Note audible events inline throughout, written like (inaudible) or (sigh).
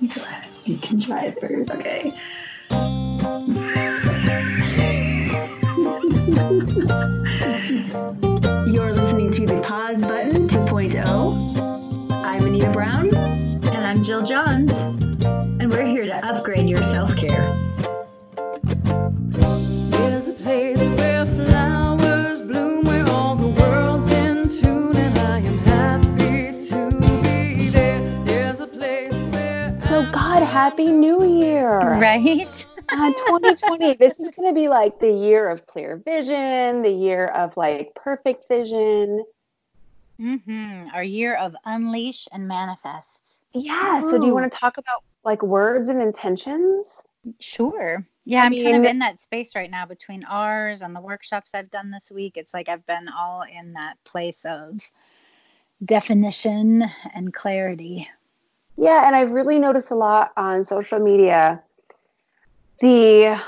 You can try it first. Okay. You're listening to the Pause Button 2.0. I'm Anita Brown. And I'm Jill Johns. And we're here to upgrade your self care. Happy New Year. Right? (laughs) Uh, 2020. this is going to be like the year of clear vision, the year of like perfect vision. Mm-hmm. Our year of unleash and manifest. Yeah. So, do you want to talk about like words and intentions? Sure. Yeah, I I'm kind of in that space right now between ours and the workshops I've done this week. It's like I've been all in that place of definition and clarity. Yeah. And I've really noticed a lot on social media the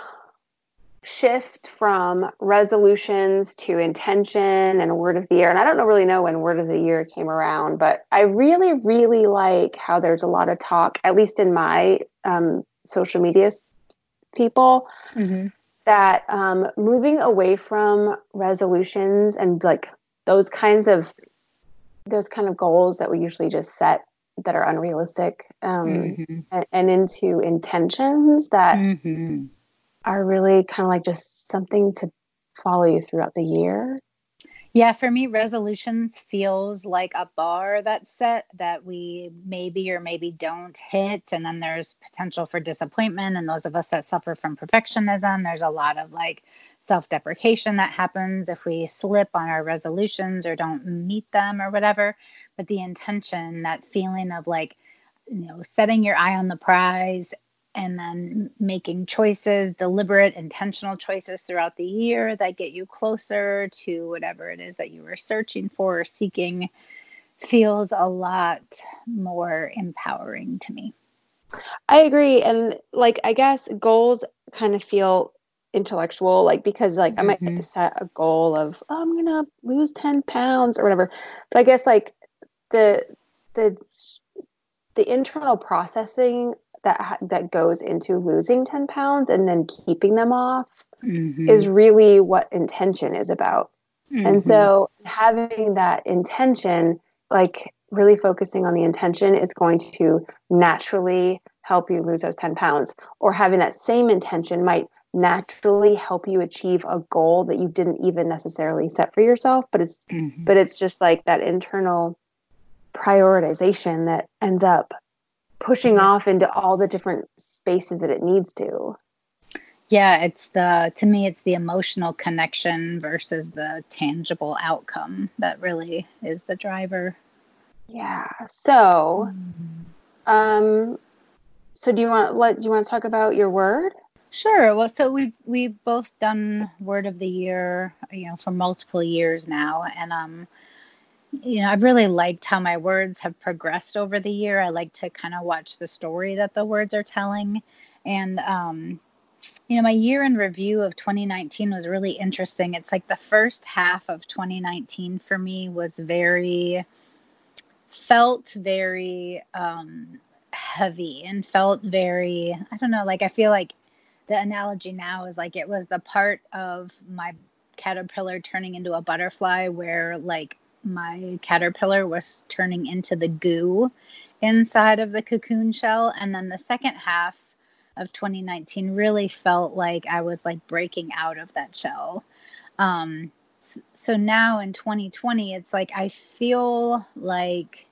shift from resolutions to intention and word of the year. And I don't know, really know when word of the year came around, but I really, really like how there's a lot of talk, at least in my um, social media people, that um, moving away from resolutions and like those kinds of those kind of goals that we usually just set that are unrealistic um, Mhm. and, and into intentions that Mhm. are really kind of like just something to follow you throughout the year. Yeah, for me, resolutions feels like a bar that's set that we maybe or maybe don't hit. And then there's potential for disappointment. And those of us that suffer from perfectionism, there's a lot of like self deprecation that happens if we slip on our resolutions or don't meet them or whatever. But the intention, that feeling of like, you know, setting your eye on the prize and then making choices, deliberate, intentional choices throughout the year that get you closer to whatever it is that you were searching for or seeking feels a lot more empowering to me. I agree. And like, I guess goals kind of feel intellectual, like, because like I might Mhm. set a goal of, oh, I'm going to lose 10 pounds or whatever. But I guess like the, the, the internal processing that ha- that goes into losing 10 pounds and then keeping them off is really what intention is about. And Mhm. so having that intention, like really focusing on the intention, is going to naturally help you lose those 10 pounds. Or having that same intention might naturally help you achieve a goal that you didn't even necessarily set for yourself. But it's Mhm. but it's just like that internal prioritization that ends up pushing off into all the different spaces that it needs to. Yeah, it's the to me it's the emotional connection versus the tangible outcome that really is the driver. Yeah. So, um, so do you want let do you want to talk about your word? Sure. Well, so we've we've both done word of the year, you know, for multiple years now, and um, you know, I've really liked how my words have progressed over the year. I like to kind of watch the story that the words are telling, and um, you know, my year in review of 2019 was really interesting. It's like the first half of 2019 for me was very felt very um heavy and felt very I don't know, like I feel like the analogy now is like it was the part of my caterpillar turning into a butterfly where like my caterpillar was turning into the goo inside of the cocoon shell and then the second half of 2019 really felt like I was like breaking out of that shell. Um so now in 2020 it's like I feel like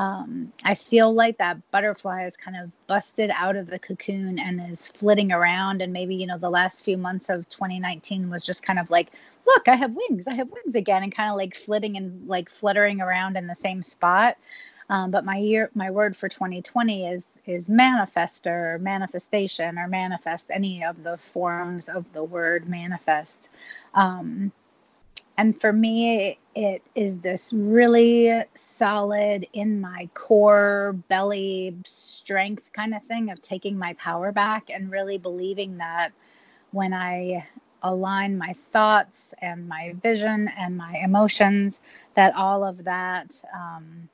um, I feel like that butterfly is kind of busted out of the cocoon and is flitting around. And maybe, you know, the last few months of 2019 was just kind of like, look, I have wings, I have wings again, and kind of like flitting and like fluttering around in the same spot. Um, but my year, my word for 2020 is is manifester, or manifestation, or manifest. Any of the forms of the word manifest. Um, and for me, it is this really solid in my core belly strength kind of thing of taking my power back and really believing that when I align my thoughts and my vision and my emotions, that all of that um,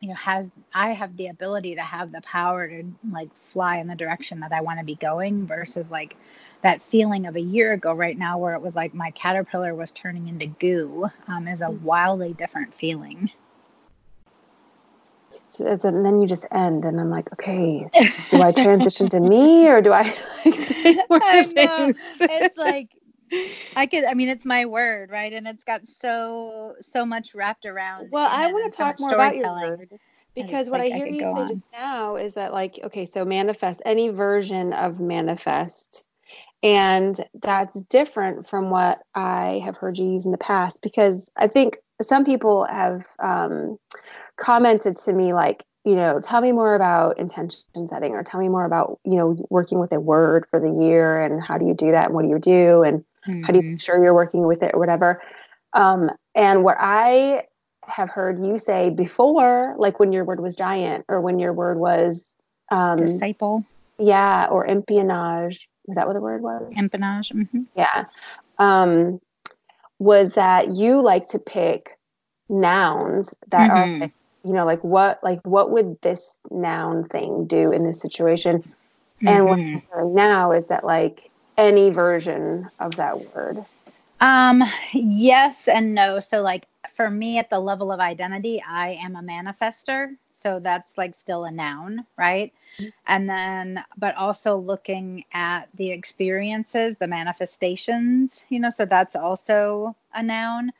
you know has i have the ability to have the power to like fly in the direction that i want to be going versus like that feeling of a year ago right now where it was like my caterpillar was turning into goo um, is a wildly different feeling So it's- and then you just end, and I'm like, okay, (laughs) do I transition to me or do I (laughs) like say (laughs) more I know. it's like i could i mean it's my word right and it's got so so much wrapped around Well, I want to talk much more about your word because what like I I hear could you say on. just now is that like okay, so manifest any version of manifest, and that's different from what I have heard you use in the past because I think some people have um, commented to me like you know tell me more about intention setting or tell me more about you know working with a word for the year and how do you do that and what do you do and how do you Mhm. make sure you're working with it or whatever um, and what i have heard you say before like when your word was giant or when your word was um, disciple yeah or empionage is that what the word was empennage hmm yeah um, was that you like to pick nouns that are Mhm. like, you know like what like what would this noun thing do in this situation and what Mhm. i'm hearing now is that like any version of that word Um, yes and no. So like for me at the level of identity, I am a manifester. So that's like still a noun, right? And then but also looking at the experiences, the manifestations, you know, so that's also a noun.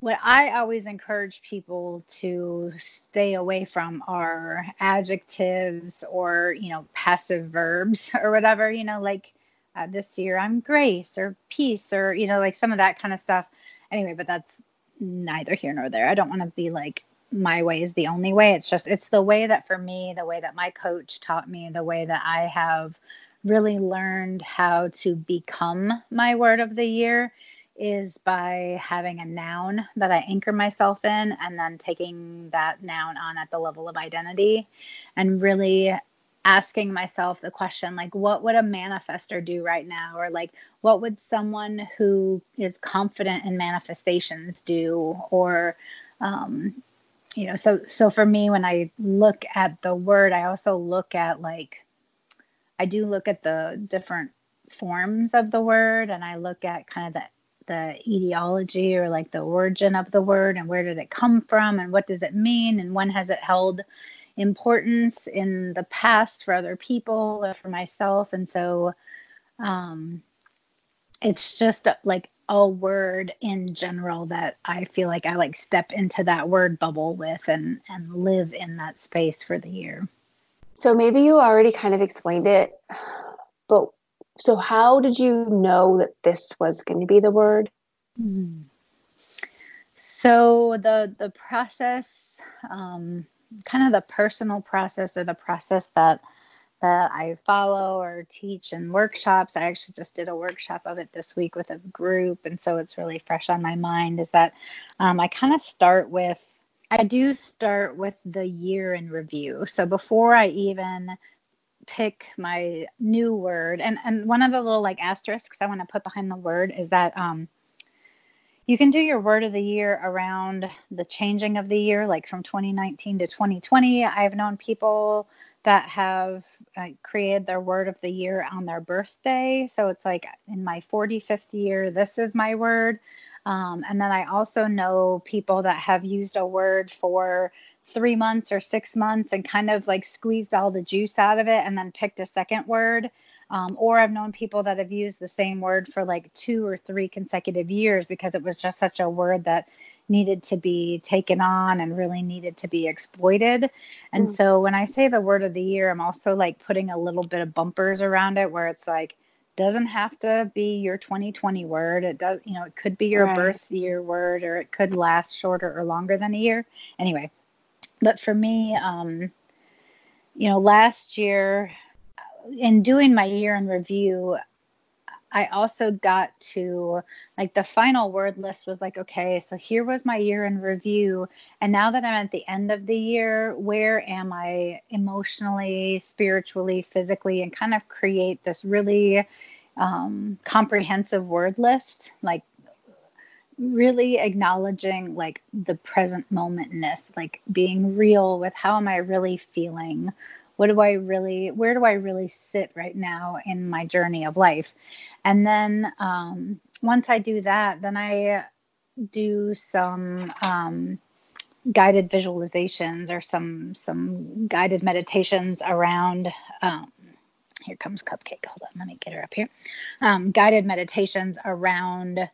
What I always encourage people to stay away from are adjectives or, you know, passive verbs (laughs) or whatever, you know, like uh, this year I'm grace or peace or, you know, like some of that kind of stuff. Anyway, but that's neither here nor there. I don't want to be like, my way is the only way. It's just, it's the way that for me, the way that my coach taught me, the way that I have really learned how to become my word of the year is by having a noun that I anchor myself in and then taking that noun on at the level of identity and really asking myself the question like what would a manifester do right now or like what would someone who is confident in manifestations do or um you know so so for me when i look at the word i also look at like i do look at the different forms of the word and i look at kind of the the etiology or like the origin of the word and where did it come from and what does it mean and when has it held importance in the past for other people or for myself. And so um it's just like a word in general that i feel like i like step into that word bubble with and and live in that space for the year. So maybe you already kind of explained it but so how did you know that this was going to be the word? So the the process um kind of the personal process or the process that that I follow or teach in workshops. I actually just did a workshop of it this week with a group, and so it's really fresh on my mind. Is that um, I kind of start with I do start with the year in review. So before I even pick my new word, and and one of the little like asterisks I want to put behind the word is that um, you can do your word of the year around the changing of the year, like from 2019 to 2020. I've known people that have uh, created their word of the year on their birthday. So it's like in my 45th year, this is my word. Um, and then I also know people that have used a word for three months or six months and kind of like squeezed all the juice out of it and then picked a second word. Um, or I've known people that have used the same word for like two or three consecutive years because it was just such a word that needed to be taken on and really needed to be exploited. And Mm. so when I say the word of the year, I'm also like putting a little bit of bumpers around it where it's like, doesn't have to be your 2020 word. It does, you know, it could be your Right. birth year word or it could last shorter or longer than a year. Anyway, but for me, um, you know, last year in doing my year in review, I also got to like the final word list was like, okay, so here was my year in review. And now that I'm at the end of the year, where am I emotionally, spiritually, physically, and kind of create this really um, comprehensive word list, like really acknowledging like the present momentness, like being real with how am I really feeling? What do I really, where do I really sit right now in my journey of life? And then um, once I do that, then I do some um, guided visualizations or some some guided meditations around um, here comes cupcake hold on let me get her up here um, guided meditations around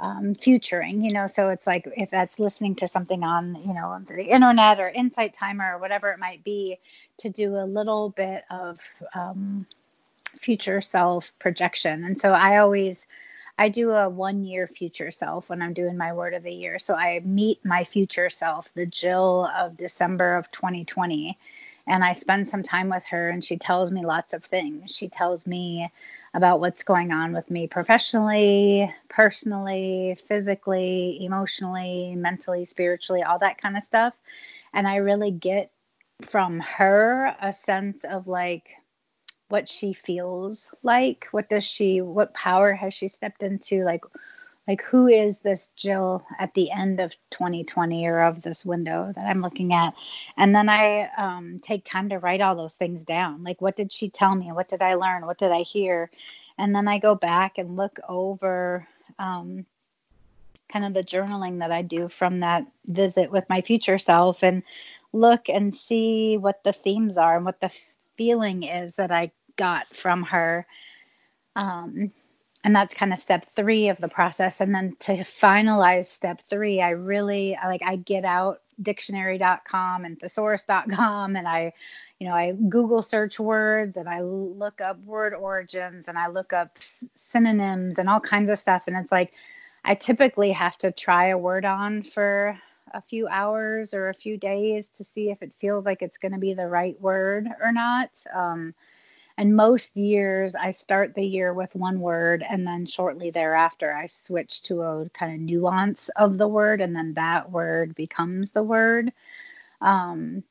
um, futuring you know so it's like if that's listening to something on you know the internet or insight timer or whatever it might be to do a little bit of um, future self projection and so i always I do a one year future self when I'm doing my word of the year. So I meet my future self, the Jill of December of 2020. And I spend some time with her, and she tells me lots of things. She tells me about what's going on with me professionally, personally, physically, emotionally, mentally, spiritually, all that kind of stuff. And I really get from her a sense of like, what she feels like what does she what power has she stepped into like like who is this jill at the end of 2020 or of this window that i'm looking at? And then i um, take time to write all those things down. Like what did she tell me? What did i learn? What did i hear? And then i go back and look over um, kind of the journaling that i do from that visit with my future self and look and see what the themes are and what the feeling is that i got from her. Um, and that's kind of step three of the process. And then to finalize step three, I really like I get out dictionary.com and thesaurus.com and I, you know, I Google search words and I look up word origins and I look up synonyms and all kinds of stuff. And it's like I typically have to try a word on for a few hours or a few days to see if it feels like it's going to be the right word or not. Um, and most years, I start the year with one word, and then shortly thereafter, I switch to a kind of nuance of the word, and then that word becomes the word. Um,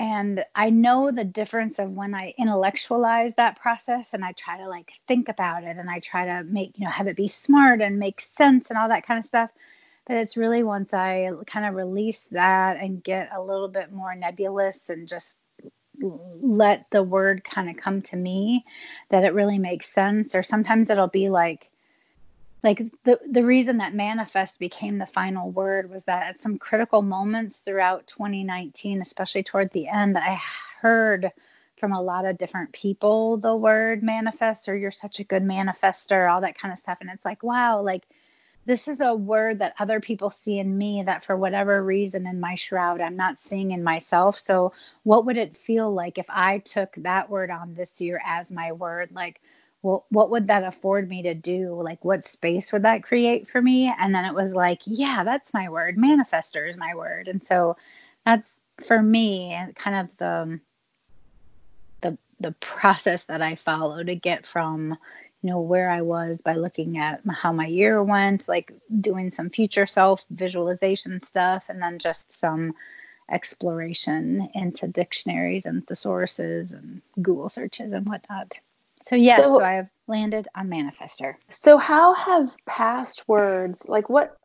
and I know the difference of when I intellectualize that process and I try to like think about it and I try to make, you know, have it be smart and make sense and all that kind of stuff. But it's really once I kind of release that and get a little bit more nebulous and just let the word kind of come to me that it really makes sense or sometimes it'll be like like the the reason that manifest became the final word was that at some critical moments throughout 2019 especially toward the end i heard from a lot of different people the word manifest or you're such a good manifester all that kind of stuff. And it's like wow like this is a word that other people see in me that for whatever reason in my shroud I'm not seeing in myself. So what would it feel like if I took that word on this year as my word? Like well, what would that afford me to do? Like, what space would that create for me? And then it was like, yeah, that's my word. Manifester is my word. And so that's for me and kind of the the the process that I follow to get from know where i was by looking at how my year went like doing some future self visualization stuff and then just some exploration into dictionaries and thesauruses and google searches and whatnot. So yes so, so i have landed on manifester so how have past words like what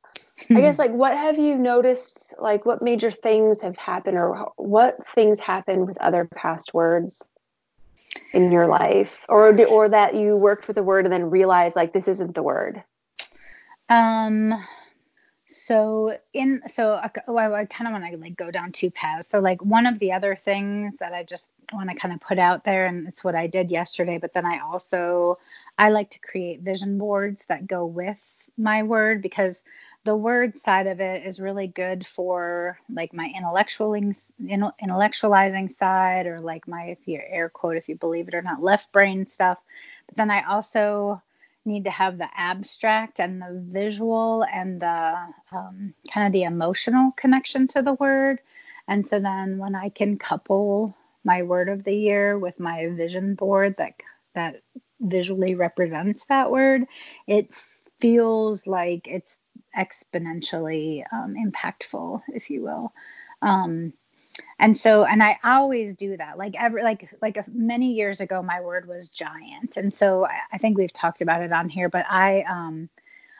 I guess (laughs) like what have you noticed like what major things have happened or what things happen with other past words in your life or or that you worked with a word and then realized like this isn't the word um so in so well, I kind of want to like go down two paths. So like one of the other things that I just want to kind of put out there, and it's what I did yesterday. But then I also I like to create vision boards that go with my word because the word side of it is really good for like my intellectualing intellectualizing side or like my if you air quote if you believe it or not left brain stuff. But then i also need to have the abstract and the visual and the um, kind of the emotional connection to the word. And so then when i can couple my word of the year with my vision board that that visually represents that word it feels like it's exponentially um, impactful, if you will. Um, and so, and I always do that. Like every, like, like a, many years ago, my word was giant, and so I, I, think we've talked about it on here. But I, um,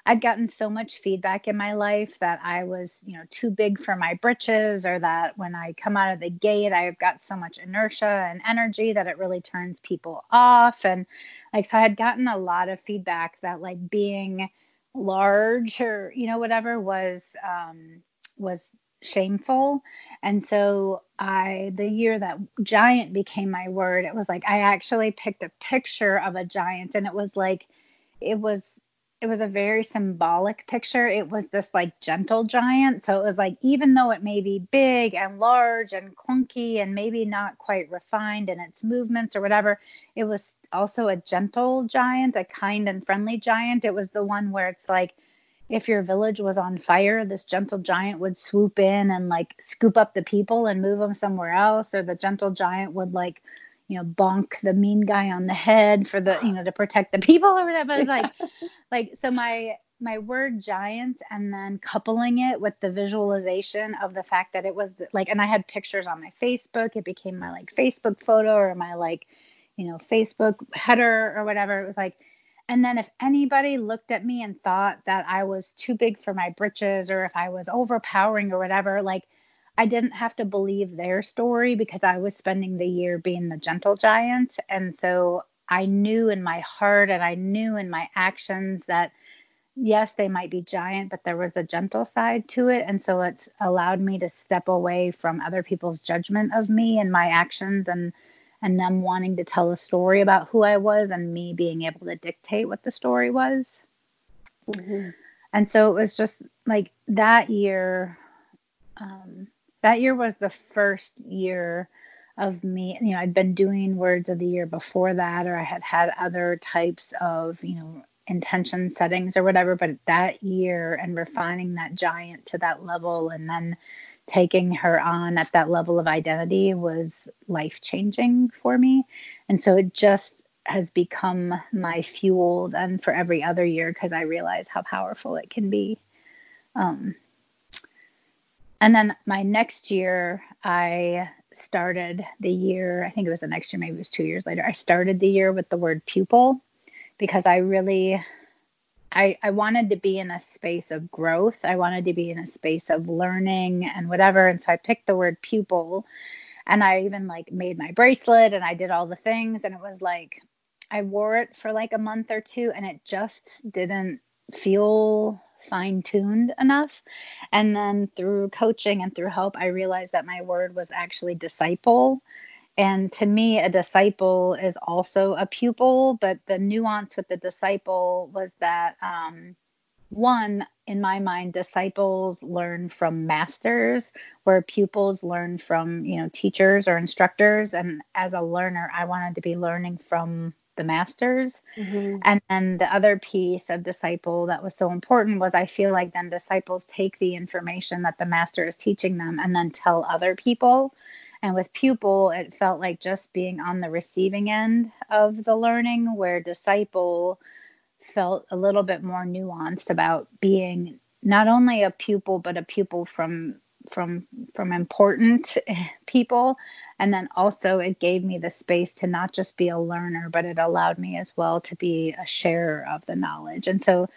I'd gotten so much feedback in my life that I was, you know, too big for my britches, or that when I come out of the gate, I've got so much inertia and energy that it really turns people off. And like, so I had gotten a lot of feedback that like being large or, you know, whatever was, um, was shameful. And so I, the year that giant became my word, it was like I actually picked a picture of a giant and it was like, it was it was a very symbolic picture. It was this like gentle giant. So it was like, even though it may be big and large and clunky and maybe not quite refined in its movements or whatever, it was also a gentle giant, a kind and friendly giant. It was the one where it's like, if your village was on fire, this gentle giant would swoop in and like scoop up the people and move them somewhere else, or the gentle giant would like you know, bonk the mean guy on the head for the, you know, to protect the people or whatever. It's like, (laughs) like, so my, my word giant and then coupling it with the visualization of the fact that it was like, and I had pictures on my Facebook. It became my like Facebook photo or my like, you know, Facebook header or whatever. It was like, and then if anybody looked at me and thought that I was too big for my britches or if I was overpowering or whatever, like I didn't have to believe their story because I was spending the year being the gentle giant. And so I knew in my heart and I knew in my actions that yes, they might be giant, but there was a gentle side to it. And so it's allowed me to step away from other people's judgment of me and my actions and and them wanting to tell a story about who I was and me being able to dictate what the story was. Mm-hmm. And so it was just like that year um, that year was the first year of me you know i'd been doing words of the year before that or i had had other types of you know intention settings or whatever but that year and refining that giant to that level and then taking her on at that level of identity was life changing for me and so it just has become my fuel then for every other year because i realize how powerful it can be um, and then my next year, I started the year, I think it was the next year, maybe it was two years later. I started the year with the word pupil because I really I, I wanted to be in a space of growth. I wanted to be in a space of learning and whatever. And so I picked the word pupil and I even like made my bracelet and I did all the things. And it was like I wore it for like a month or two and it just didn't feel fine tuned enough. And then through coaching and through help, I realized that my word was actually disciple. And to me, a disciple is also a pupil, but the nuance with the disciple was that um, one, in my mind, disciples learn from masters, where pupils learn from you know teachers or instructors. And as a learner, I wanted to be learning from the masters. Mm-hmm. And then the other piece of disciple that was so important was I feel like then disciples take the information that the master is teaching them and then tell other people. And with pupil, it felt like just being on the receiving end of the learning, where disciple felt a little bit more nuanced about being not only a pupil, but a pupil from from from important (laughs) people. And then also it gave me the space to not just be a learner but it allowed me as well to be a sharer of the knowledge. And so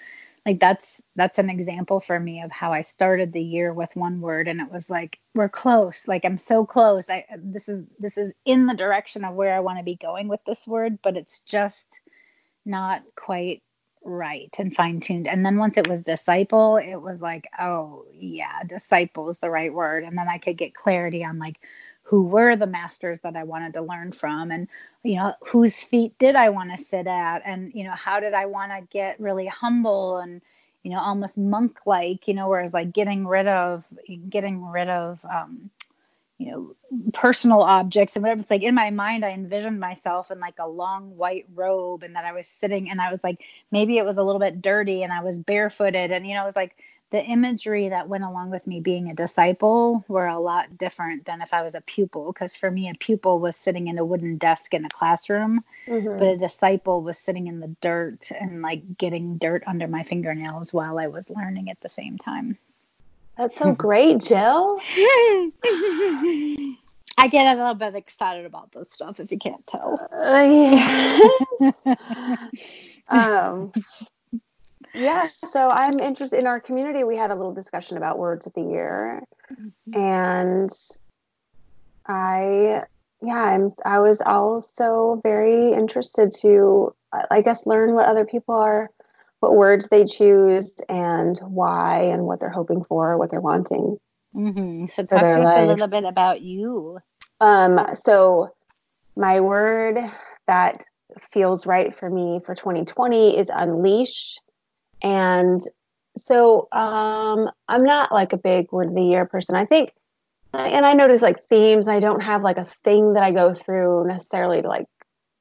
like that's that's an example for me of how i started the year with one word and it was like we're close like i'm so close i this is this is in the direction of where i want to be going with this word but it's just not quite right and fine tuned. And then once it was disciple, it was like, oh, yeah, disciple is the right word. And then I could get clarity on like who were the masters that I wanted to learn from and, you know, whose feet did I want to sit at? And, you know, how did I want to get really humble and, you know, almost monk like, you know, whereas like getting rid of, getting rid of, um, you know personal objects and whatever it's like in my mind i envisioned myself in like a long white robe and that i was sitting and i was like maybe it was a little bit dirty and i was barefooted and you know it was like the imagery that went along with me being a disciple were a lot different than if i was a pupil because for me a pupil was sitting in a wooden desk in a classroom mm-hmm. but a disciple was sitting in the dirt and like getting dirt under my fingernails while i was learning at the same time that's so great, Jill. (laughs) I get a little bit excited about this stuff if you can't tell. Uh, yes. (laughs) um, yeah, so I'm interested in our community. We had a little discussion about words of the year, and I, yeah, I'm. I was also very interested to, I guess, learn what other people are, what words they choose, and why, and what they're hoping for, what they're wanting. hmm So talk to us a little bit about you. Um, so my word that feels right for me for 2020 is unleash. And so um I'm not like a big word of the year person. I think and I notice like themes, I don't have like a thing that I go through necessarily to like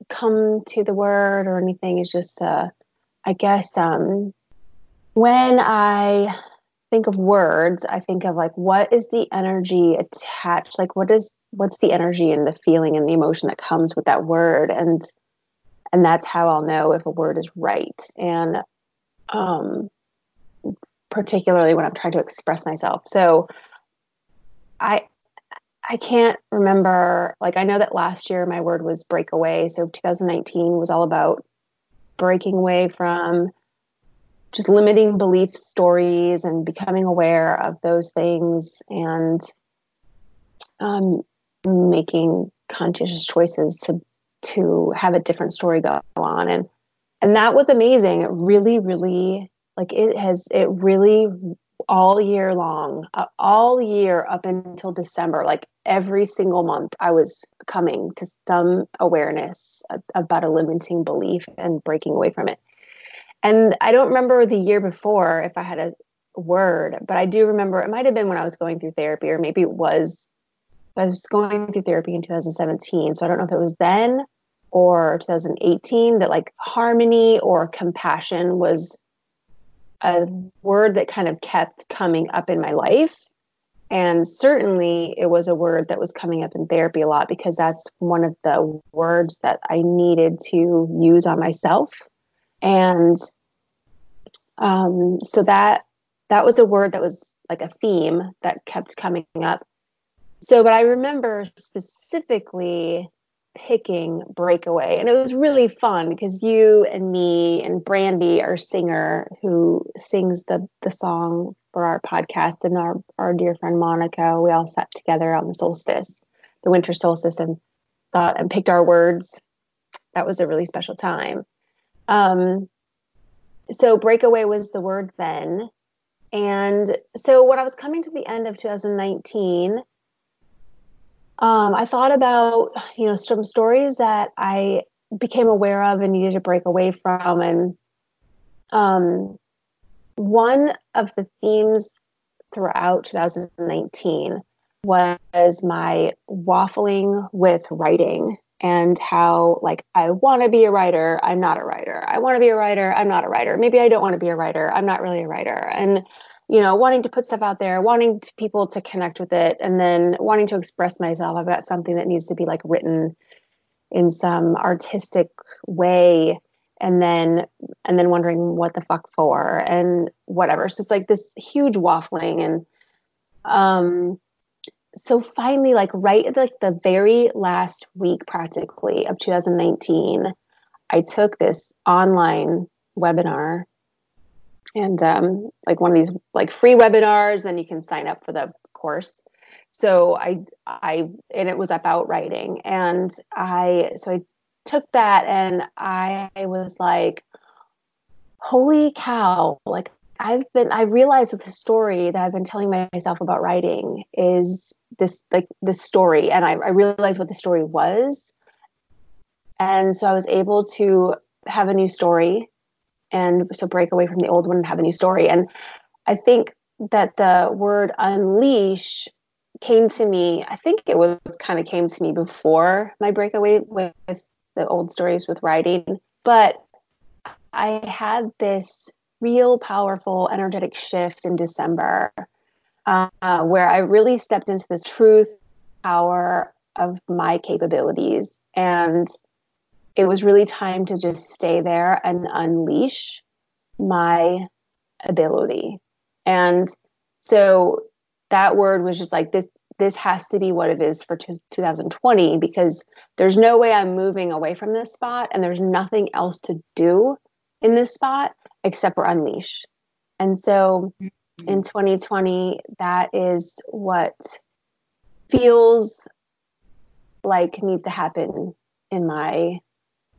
come to the word or anything. It's just uh I guess um when I think of words, I think of like what is the energy attached? Like what is what's the energy and the feeling and the emotion that comes with that word and and that's how I'll know if a word is right. And um particularly when I'm trying to express myself. So I I can't remember like I know that last year my word was breakaway. So 2019 was all about breaking away from just limiting belief stories and becoming aware of those things and um, making conscious choices to to have a different story go on and and that was amazing it really really like it has it really all year long uh, all year up until december like every single month i was coming to some awareness about a limiting belief and breaking away from it and i don't remember the year before if i had a word but i do remember it might have been when i was going through therapy or maybe it was I was going through therapy in 2017. So I don't know if it was then or 2018 that like harmony or compassion was a word that kind of kept coming up in my life. And certainly it was a word that was coming up in therapy a lot because that's one of the words that I needed to use on myself. And um, so that that was a word that was like a theme that kept coming up so, but I remember specifically picking Breakaway, and it was really fun because you and me and Brandy, our singer who sings the the song for our podcast, and our our dear friend Monica, we all sat together on the solstice, the winter solstice, and thought and picked our words. That was a really special time. Um, so, Breakaway was the word then. And so when I was coming to the end of 2019, um, I thought about you know some stories that I became aware of and needed to break away from, and um, one of the themes throughout 2019 was my waffling with writing and how like I want to be a writer, I'm not a writer. I want to be a writer, I'm not a writer. Maybe I don't want to be a writer, I'm not really a writer. And you know, wanting to put stuff out there, wanting to, people to connect with it, and then wanting to express myself about something that needs to be like written in some artistic way, and then and then wondering what the fuck for and whatever. So it's like this huge waffling, and um, so finally, like right at like the very last week, practically of 2019, I took this online webinar and um, like one of these like free webinars then you can sign up for the course. So i i and it was about writing. And i so i took that and i was like holy cow. Like i've been i realized with the story that i've been telling myself about writing is this like this story. And I, I realized what the story was. And so i was able to have a new story and so break away from the old one and have a new story. And I think that the word unleash came to me, I think it was kind of came to me before my breakaway with the old stories with writing, but I had this real powerful energetic shift in December uh, where I really stepped into this truth power of my capabilities and it was really time to just stay there and unleash my ability. And so that word was just like this this has to be what it is for t- 2020 because there's no way I'm moving away from this spot and there's nothing else to do in this spot except for unleash. And so Mm-hmm. in 2020, that is what feels like needs to happen in my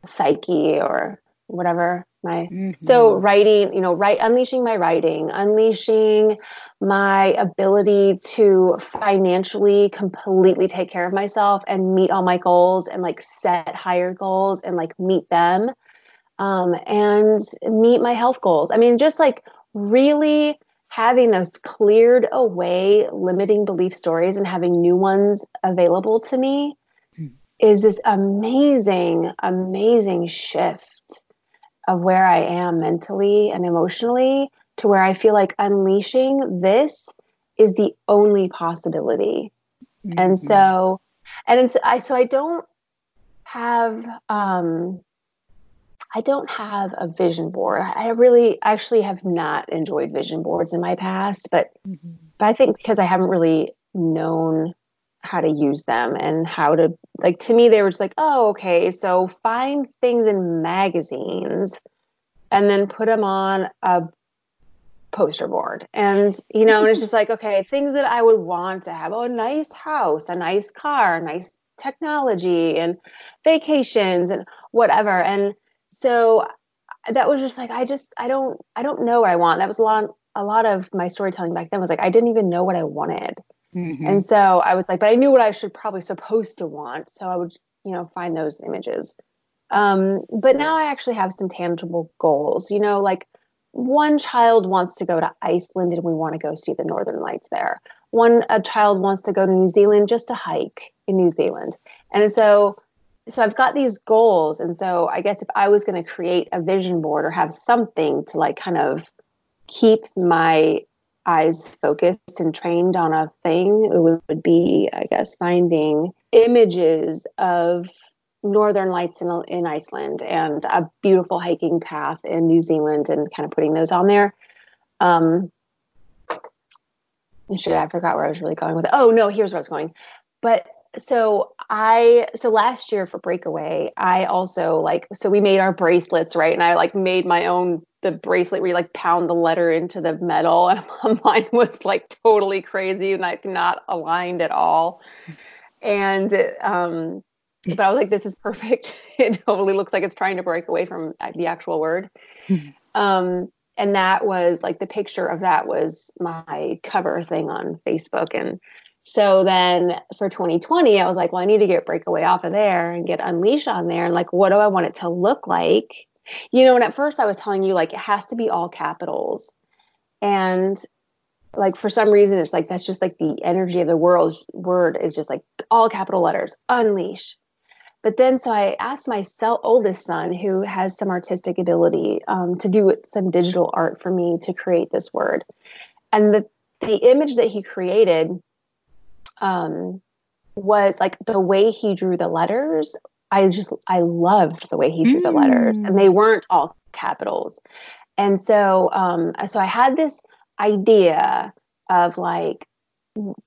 psyche or whatever my Mhm. so writing you know right unleashing my writing unleashing my ability to financially completely take care of myself and meet all my goals and like set higher goals and like meet them um, and meet my health goals i mean just like really having those cleared away limiting belief stories and having new ones available to me. Is this amazing amazing shift of where I am mentally and emotionally to where I feel like unleashing this is the only possibility. And Mhm. so, and it's, I, so I don't have, um, I don't have a vision board. I really actually have not enjoyed vision boards in my past, but, Mhm. but I think because I haven't really known how to use them and how to like to me they were just like oh okay so find things in magazines and then put them on a poster board. And you know and it's just (laughs) like okay things that i would want to have. Oh a nice house a nice car nice technology and vacations and whatever. And so uh, that was just like i just i don't i don't know what i want. That was a lot a lot of my storytelling back then was like i didn't even know what i wanted Mhm. and so I was like, but I knew what I should probably supposed to want. So I would, you know, find those images. Um, but now I actually have some tangible goals. You know, like one child wants to go to Iceland and we want to go see the northern lights there. One a child wants to go to New Zealand just to hike in New Zealand. And so so I've got these goals. And so I guess if I was going to create a vision board or have something to like kind of keep my eyes focused and trained on a thing it would, be i guess finding images of northern lights in, in iceland and a beautiful hiking path in new zealand and kind of putting those on there. Um shit i forgot where i was really going with it. Oh no here's where i was going. But so i so last year for breakaway i also like so we made our bracelets right? And i like made my own the bracelet where you like pound the letter into the metal and (laughs) mine was like totally crazy and like not aligned at all. And um but i was like this is perfect. (laughs) It totally looks like it's trying to break away from the actual word. Um and that was like the picture of that was my cover thing on facebook. And so then for 2020 i was like well i need to get breakaway off of there and get unleash on there. And like what do i want it to look like you know and at first i was telling you like it has to be all capitals. And like for some reason it's like that's just like the energy of the world's word is just like all capital letters unleash. But then so i asked my cell, oldest son who has some artistic ability um, to do some digital art for me to create this word. And the the image that he created um, was like the way he drew the letters I just I loved the way he drew the letters, Mm. and they weren't all capitals. And so, um, so I had this idea of like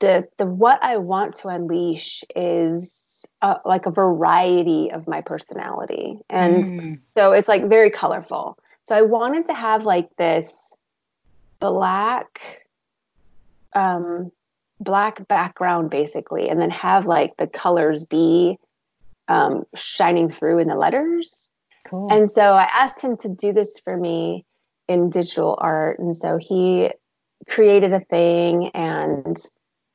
the the what I want to unleash is uh, like a variety of my personality, and Mm. so it's like very colorful. So I wanted to have like this black, um, black background basically, and then have like the colors be um, shining through in the letters. Cool. And so I asked him to do this for me in digital art. And so he created a thing. And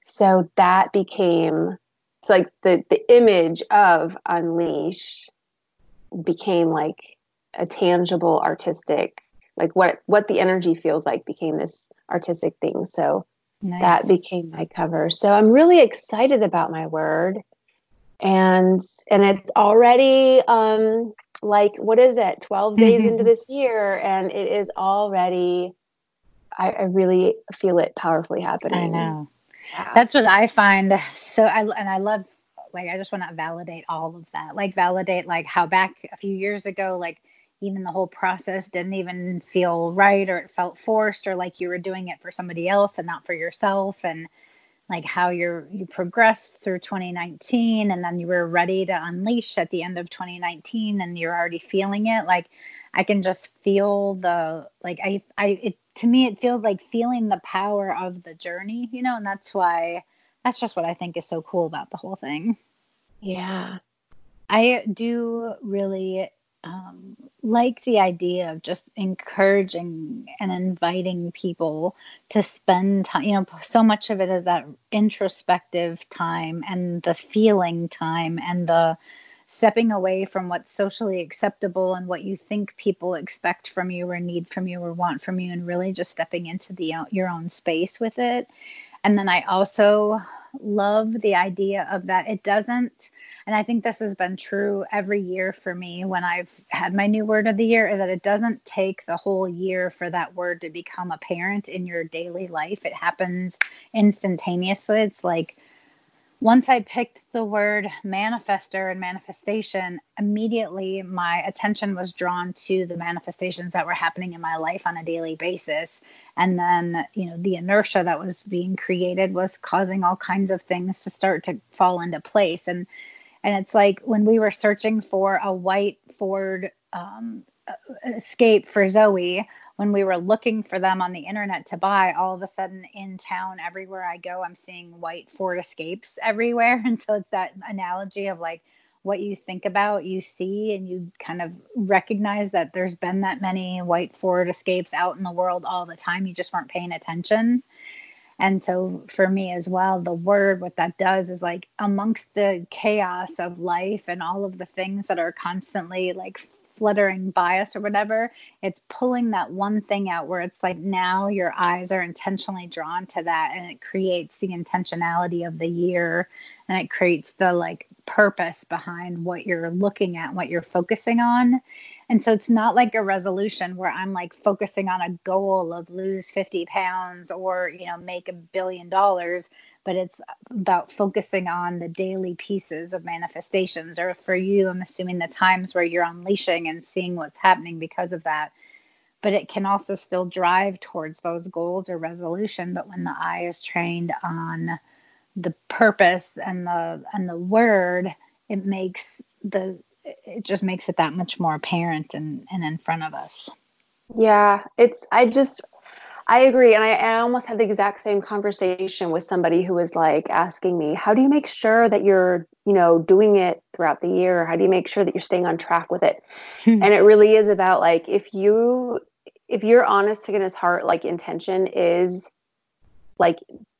so that became it's like the, the image of Unleash became like a tangible artistic, like what, what the energy feels like became this artistic thing. So nice. that became my cover. So I'm really excited about my word. And and it's already um like what is it 12 days into this year and it is already I, I really feel it powerfully happening. I know. Yeah. That's what I find. So I and I love like I just want to validate all of that. Like validate like how back a few years ago, like even the whole process didn't even feel right or it felt forced or like you were doing it for somebody else and not for yourself. And like how you're you progressed through 2019 and then you were ready to unleash at the end of 2019 and you're already feeling it like i can just feel the like i i it to me it feels like feeling the power of the journey you know and that's why that's just what i think is so cool about the whole thing Yeah. I do really um, like the idea of just encouraging and inviting people to spend time. You know, so much of it is that introspective time and the feeling time and the stepping away from what's socially acceptable and what you think people expect from you or need from you or want from you and really just stepping into the your own space with it and then i also love the idea of that. It doesn't and i think this has been true every year for me when i've had my new word of the year is that it doesn't take the whole year for that word to become apparent in your daily life. It happens instantaneously. It's like once I picked the word manifester and manifestation, immediately my attention was drawn to the manifestations that were happening in my life on a daily basis. And then, you know, the inertia that was being created was causing all kinds of things to start to fall into place. And and it's like when we were searching for a white Ford um, escape for Zoe, when we were looking for them on the internet to buy, all of a sudden in town, everywhere I go, I'm seeing white Ford Escapes everywhere. (laughs) And so it's that analogy of like what you think about, you see, and you kind of recognize that there's been that many white Ford Escapes out in the world all the time. You just weren't paying attention. And so for me as well, the word, what that does is like amongst the chaos of life and all of the things that are constantly like fluttering bias or whatever, it's pulling that one thing out where it's like now your eyes are intentionally drawn to that and it creates the intentionality of the year and it creates the like purpose behind what you're looking at, what you're focusing on. And so it's not like a resolution where I'm like focusing on a goal of lose 50 pounds or, you know, make a billion dollars but it's about focusing on the daily pieces of manifestations. Or for you, I'm assuming the times where you're unleashing and seeing what's happening because of that. But it can also still drive towards those goals or resolution. But when the eye is trained on the purpose and the and the word, it makes the it just makes it that much more apparent and, and in front of us. Yeah, it's I just I agree. And I, I, almost had the exact same conversation with somebody who was like asking me, how do you make sure that you're, you know, doing it throughout the year? How do you make sure that you're staying on track with it? Hmm. And it really is about like, if you, if you're honest to goodness heart, like intention is like,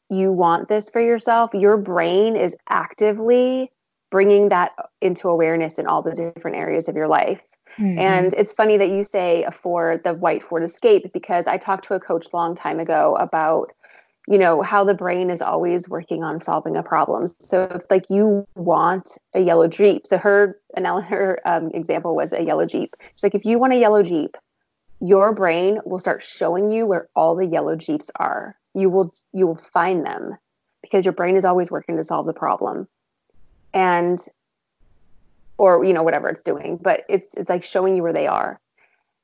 you want this for yourself, your brain is actively bringing that into awareness in all the different areas of your life. Mm-hmm. And it's funny that you say for the white Ford Escape because I talked to a coach a long time ago about you know how the brain is always working on solving a problem. So if like you want a yellow jeep so her her um, example was a yellow jeep. She's like if you want a yellow jeep your brain will start showing you where all the yellow jeeps are. You will you will find them because your brain is always working to solve the problem. And or you know whatever it's doing but it's it's like showing you where they are.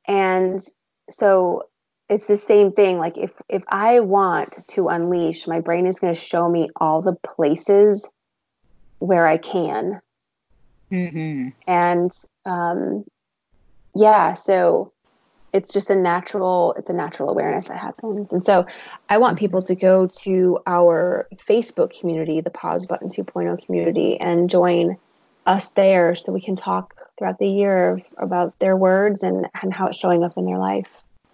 And so it's the same thing. Like if if i want to unleash my brain is going to show me all the places where i can. Mm-hmm. and um yeah so it's just a natural it's a natural awareness that happens. And so i want people to go to our facebook community the pause button 2.0 community and join us there so we can talk throughout the year about their words and, and how it's showing up in their life.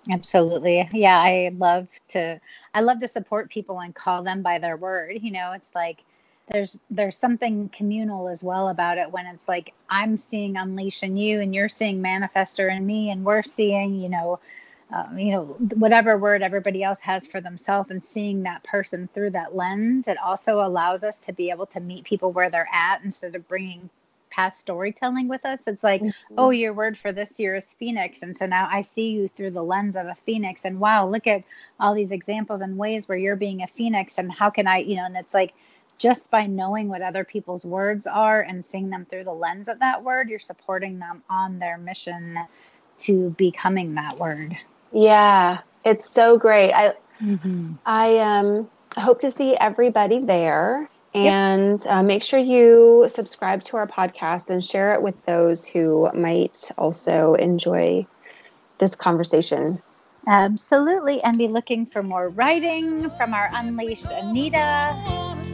Absolutely. Yeah i love to i love to support people and call them by their word you know it's like there's there's something communal as well about it when it's like i'm seeing unleash in you and you're seeing manifester in me and we're seeing you know um, you know whatever word everybody else has for themselves and seeing that person through that lens it also allows us to be able to meet people where they're at instead of bringing past storytelling with us. It's like, mm-hmm. oh, your word for this year is phoenix. And so now I see you through the lens of a phoenix. And wow, look at all these examples and ways where you're being a phoenix. And how can I, you know, and it's like, just by knowing what other people's words are and seeing them through the lens of that word, you're supporting them on their mission to becoming that word. Yeah, it's so great. I, mm-hmm. I, um, I hope to see everybody there. And uh, make sure you subscribe to our podcast and share it with those who might also enjoy this conversation. Absolutely. And be looking for more writing from our Unleashed Anita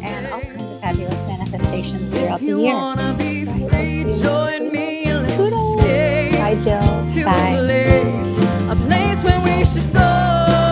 and all kinds of fabulous manifestations throughout If the you year. wanna be free, I'll see you join me and let's Toodles. escape Bye, Jill. to Bye. a place, a place where we should go.